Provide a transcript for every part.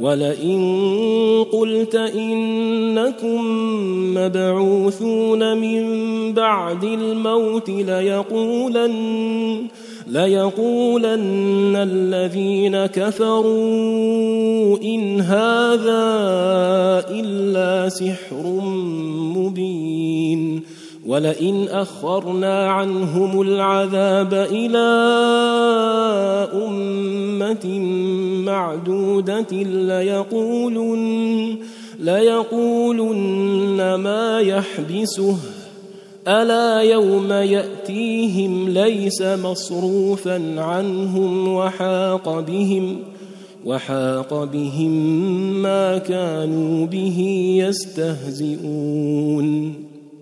ولئن قلت انكم مبعوثون من بعد الموت ليقولن ليقولن الذين كفروا ان هذا الا سحر مبين ولئن أخرنا عنهم العذاب إلى أمة معدودة ليقولن ليقولن ما يحبسه. ألا يوم يأتيهم ليس مصروفا عنهم وحاق بهم وحاق بهم ما كانوا به يستهزئون.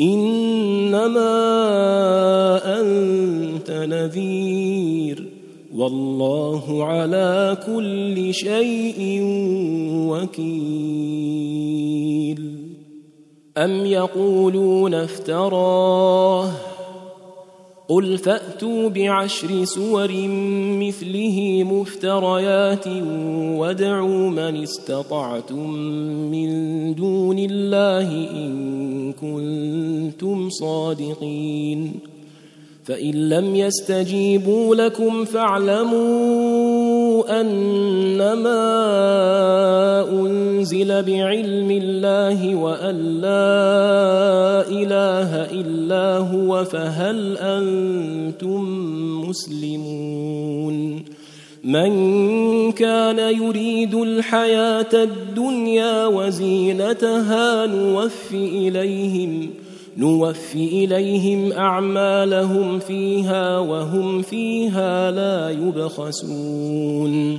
إنما أنت نذير والله على كل شيء وكيل. أم يقولون افتراه؟ قل فأتوا بعشر سور مثله مفتريات وادعوا من استطعتم من دون الله إن كنتم صادقين فإن لم يستجيبوا لكم فاعلموا أنما أنزل بعلم الله وأن لا إله إلا هو فهل أنتم مسلمون؟ من كان يريد الحياة الدنيا وزينتها نوف إليهم نوفي إليهم أعمالهم فيها وهم فيها لا يبخسون.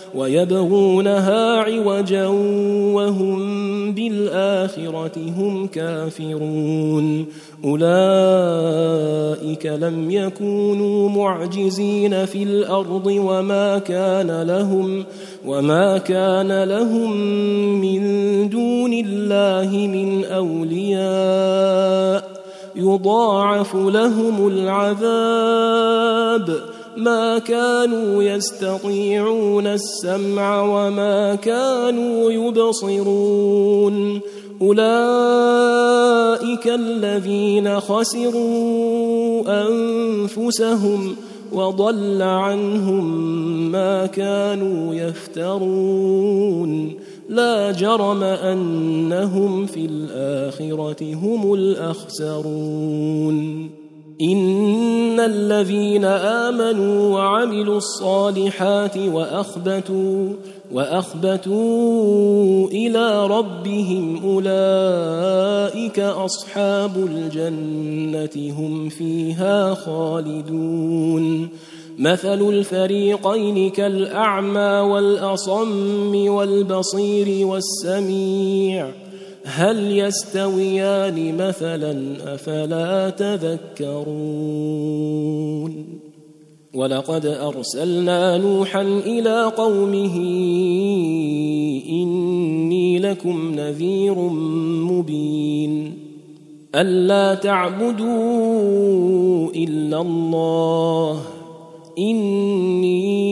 ويبغونها عوجا وهم بالآخرة هم كافرون. أولئك لم يكونوا معجزين في الأرض وما كان لهم وما كان لهم من دون الله من أولياء. يضاعف لهم العذاب ما كانوا يستطيعون السمع وما كانوا يبصرون. أولئك الذين خسروا أنفسهم وضل عنهم ما كانوا يفترون. لا جرم أنهم في الآخرة هم الأخسرون. ان الذين امنوا وعملوا الصالحات واخبتوا واخبتوا إلى ربهم اولئك اصحاب الجنه هم فيها خالدون مثل الفريقين كالاعمى والاصم والبصير والسميع هل يستويان مثلا أفلا تذكرون؟ ولقد أرسلنا نوحا إلى قومه إني لكم نذير مبين. ألا تعبدوا إلا الله. إني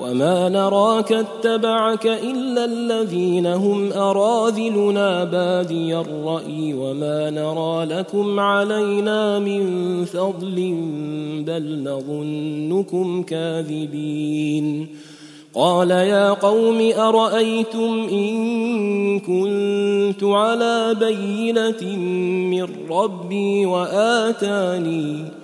وما نراك اتبعك الا الذين هم اراذلنا بادي الراي وما نرى لكم علينا من فضل بل نظنكم كاذبين قال يا قوم ارايتم ان كنت على بينه من ربي واتاني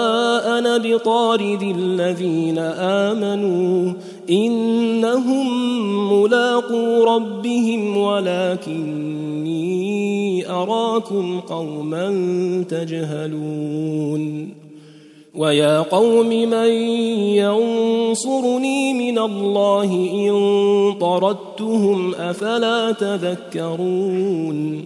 بطارد الذين آمنوا إنهم ملاقو ربهم ولكني أراكم قوما تجهلون. ويا قوم من ينصرني من الله إن طردتهم أفلا تذكرون؟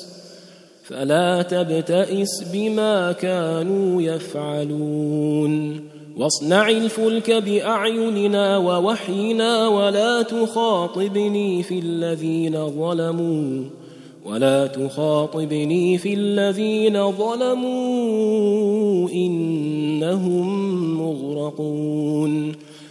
فلا تبتئس بما كانوا يفعلون. واصنع الفلك بأعيننا ووحينا ولا تخاطبني في الذين ظلموا ولا تخاطبني في الذين ظلموا إنهم مغرقون.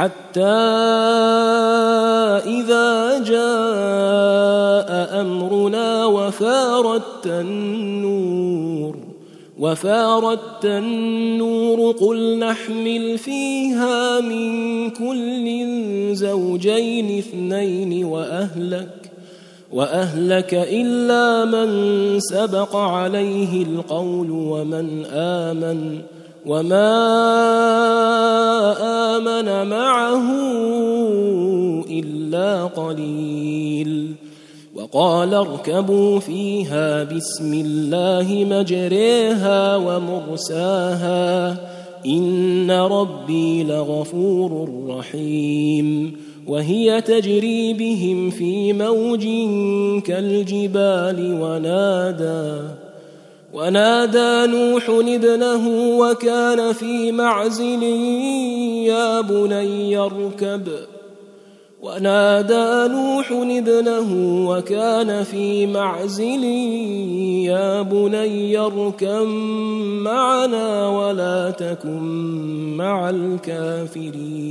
حتى إذا جاء أمرنا وفارت النور وفارت النور قل نحمل فيها من كل زوجين اثنين وأهلك وأهلك إلا من سبق عليه القول ومن آمن. وما امن معه الا قليل وقال اركبوا فيها بسم الله مجريها ومرساها ان ربي لغفور رحيم وهي تجري بهم في موج كالجبال ونادى ونادى نوح ابنه وكان في معزل يا بني اركب. ونادى نوح ابنه وكان في معزل يا بني اركب معنا ولا تكن مع الكافرين.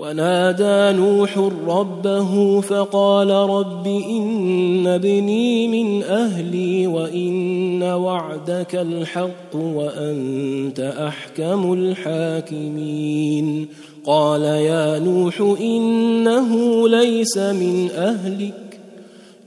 ونادى نوح ربه فقال رب إن ابني من أهلي وإن وعدك الحق وأنت أحكم الحاكمين. قال يا نوح إنه ليس من أهلك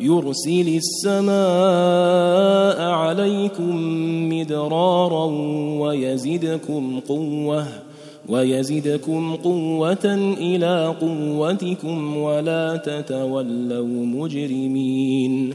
يرسل السماء عليكم مدرارا ويزدكم قوة ويزدكم قوة إلى قوتكم ولا تتولوا مجرمين.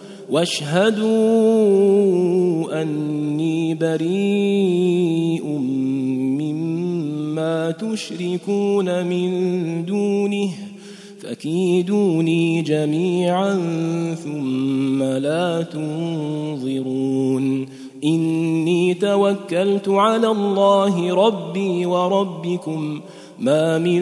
واشهدوا أني بريء مما تشركون من دونه فكيدوني جميعا ثم لا تنظرون إني توكلت على الله ربي وربكم ما من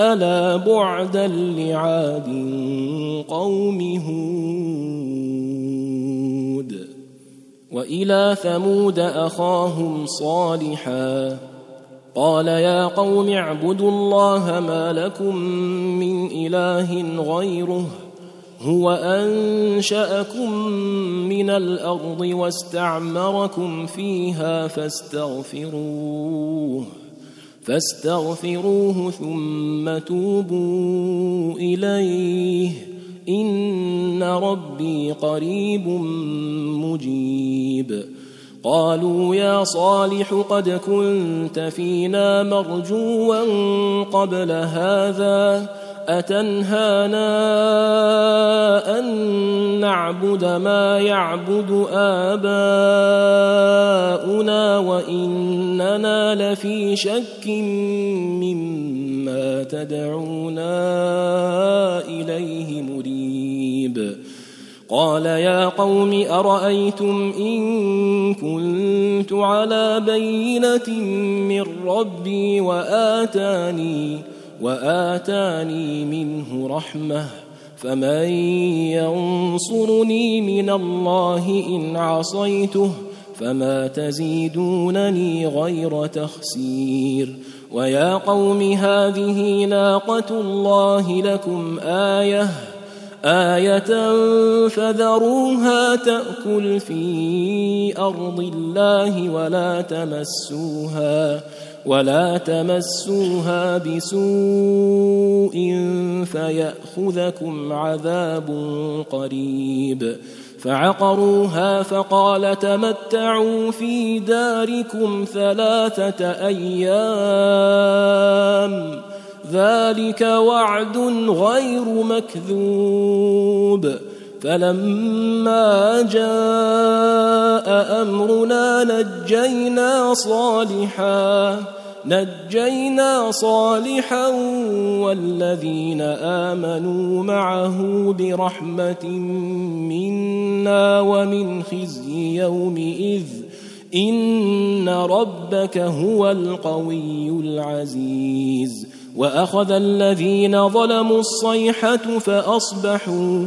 ألا بعدا لعاد قوم هود وإلى ثمود أخاهم صالحا قال يا قوم اعبدوا الله ما لكم من إله غيره هو أنشأكم من الأرض واستعمركم فيها فاستغفروه فاستغفروه ثم توبوا إليه. إن ربي قريب مجيب. قالوا يا صالح قد كنت فينا مرجوا قبل هذا. أتنهانا أن نعبد ما يعبد آباؤنا وإننا لفي شك مما تدعونا إليه مريب. قال يا قوم أرأيتم إن كنت على بينة من ربي وآتاني وآتاني منه رحمة فمن ينصرني من الله إن عصيته فما تزيدونني غير تخسير. ويا قوم هذه ناقة الله لكم آية آية فذروها تأكل في أرض الله ولا تمسوها. ولا تمسوها بسوء فياخذكم عذاب قريب فعقروها فقال تمتعوا في داركم ثلاثة أيام ذلك وعد غير مكذوب فلما جاء أمرنا نجينا صالحا نجينا صالحا والذين آمنوا معه برحمة منا ومن خزي يومئذ. إن ربك هو القوي العزيز. وأخذ الذين ظلموا الصيحة فأصبحوا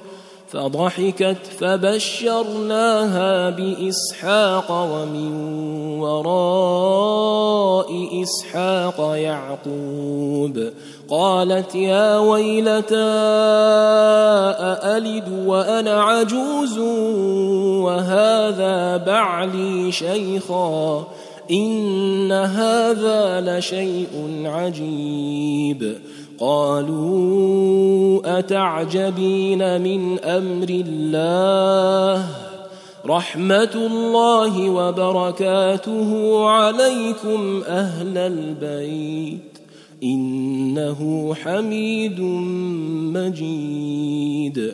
فضحكت فبشرناها بإسحاق ومن وراء إسحاق يعقوب قالت يا ويلتى أألد وأنا عجوز وهذا بعلي شيخا إن هذا لشيء عجيب قالوا أتعجبين من أمر الله؟ رحمة الله وبركاته عليكم أهل البيت. إنه حميد مجيد.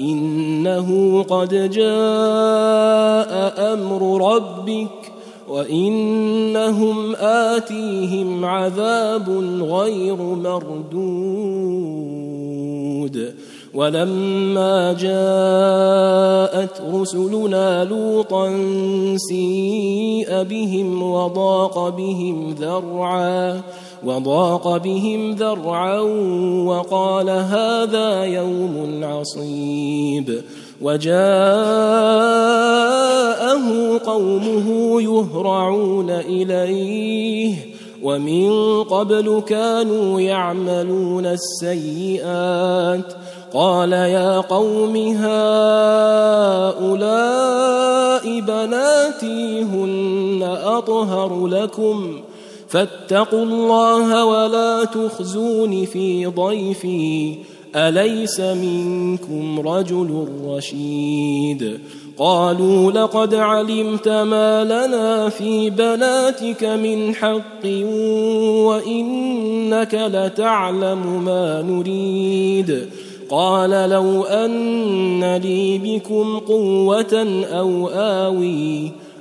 انه قد جاء أمر ربك وانهم اتيهم عذاب غير مردود ولما جاءت رسلنا لوطا سيء بهم وضاق بهم ذرعا وضاق بهم ذرعا وقال هذا يوم عصيب. وجاءه قومه يهرعون إليه. ومن قبل كانوا يعملون السيئات. قال يا قوم هؤلاء بناتي هن أطهر لكم. فاتقوا الله ولا تخزون في ضيفي أليس منكم رجل رشيد؟ قالوا لقد علمت ما لنا في بناتك من حق وإنك لتعلم ما نريد. قال لو أن لي بكم قوة أو آوي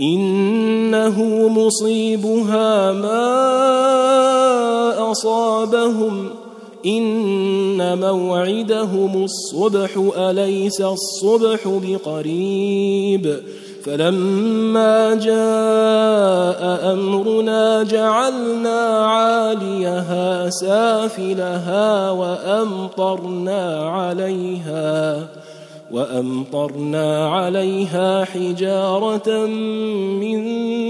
إنه مصيبها ما أصابهم. إن موعدهم الصبح أليس الصبح بقريب؟ فلما جاء أمرنا جعلنا عاليها سافلها وأمطرنا عليها. وأمطرنا عليها حجارة من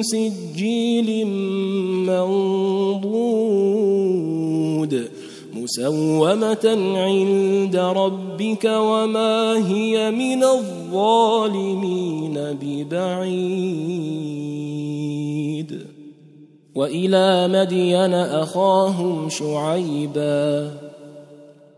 سجيل منضود مسومة عند ربك وما هي من الظالمين ببعيد. وإلى مدين أخاهم شعيبا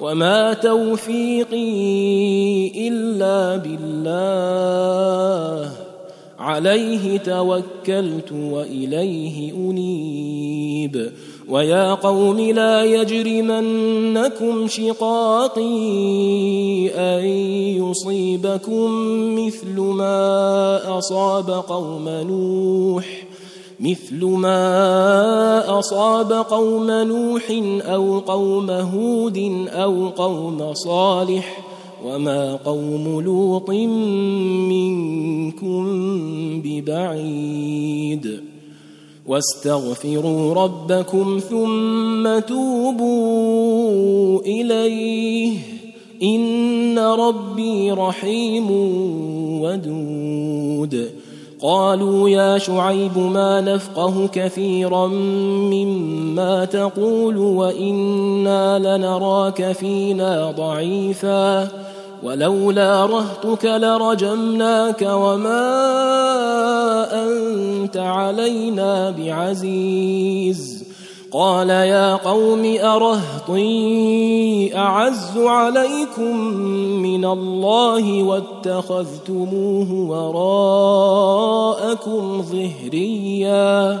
وما توفيقي الا بالله عليه توكلت واليه انيب ويا قوم لا يجرمنكم شقاقي ان يصيبكم مثل ما اصاب قوم نوح مثل ما أصاب قوم نوح أو قوم هود أو قوم صالح وما قوم لوط منكم ببعيد. واستغفروا ربكم ثم توبوا إليه. إن ربي رحيم ودود. قالوا يا شعيب ما نفقه كثيرا مما تقول وإنا لنراك فينا ضعيفا ولولا رهتك لرجمناك وما أنت علينا بعزيز قال يا قوم أرهطي أعز عليكم من الله واتخذتموه وراءكم ظهريا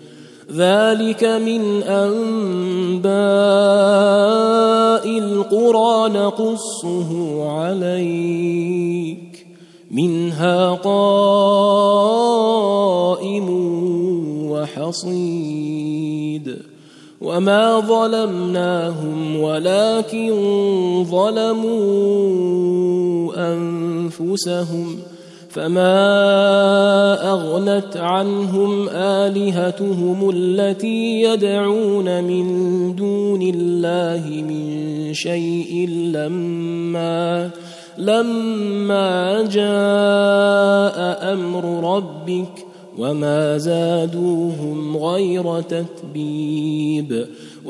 ذلك من أنباء القرى نقصه عليك منها قائم وحصيد. وما ظلمناهم ولكن ظلموا أنفسهم. فما اغنت عنهم الهتهم التي يدعون من دون الله من شيء لما لما جاء أمر ربك وما زادوهم غير تتبيب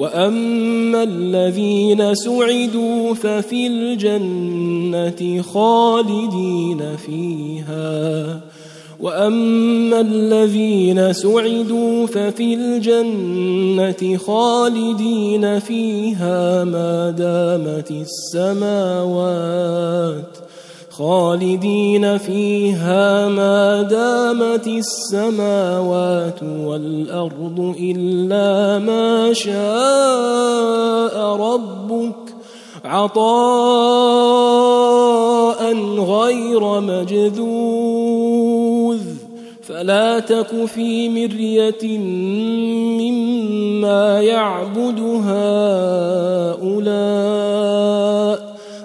واما الذين سعدوا ففي الجنه خالدين فيها واما الذين سعدوا ففي الجنه خالدين فيها ما دامت السماوات خالدين فيها ما دامت السماوات والأرض إلا ما شاء ربك عطاء غير مجذوذ فلا تك في مرية مما يعبد هؤلاء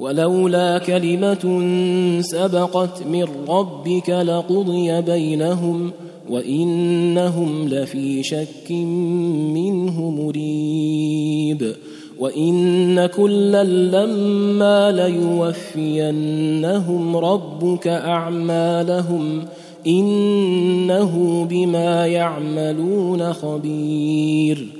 ولولا كلمة سبقت من ربك لقضي بينهم وإنهم لفي شك منه مريب وإن كلا لما ليوفينهم ربك أعمالهم إنه بما يعملون خبير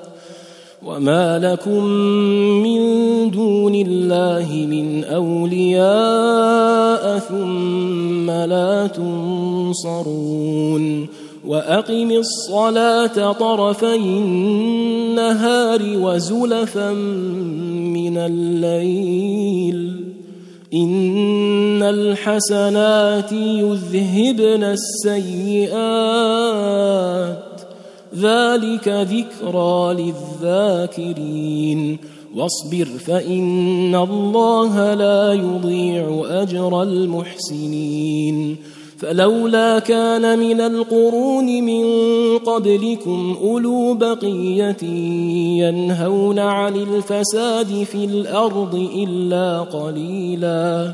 وما لكم من دون الله من اولياء ثم لا تنصرون واقم الصلاه طرفي النهار وزلفا من الليل ان الحسنات يذهبن السيئات ذلك ذكرى للذاكرين. واصبر فإن الله لا يضيع أجر المحسنين. فلولا كان من القرون من قبلكم أولو بقية ينهون عن الفساد في الأرض إلا قليلا.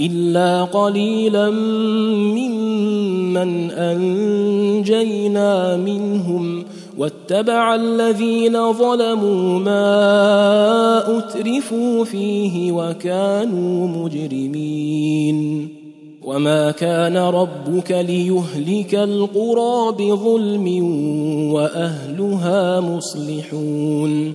إلا قليلا ممن أنجينا منهم واتبع الذين ظلموا ما أترفوا فيه وكانوا مجرمين. وما كان ربك ليهلك القرى بظلم وأهلها مصلحون.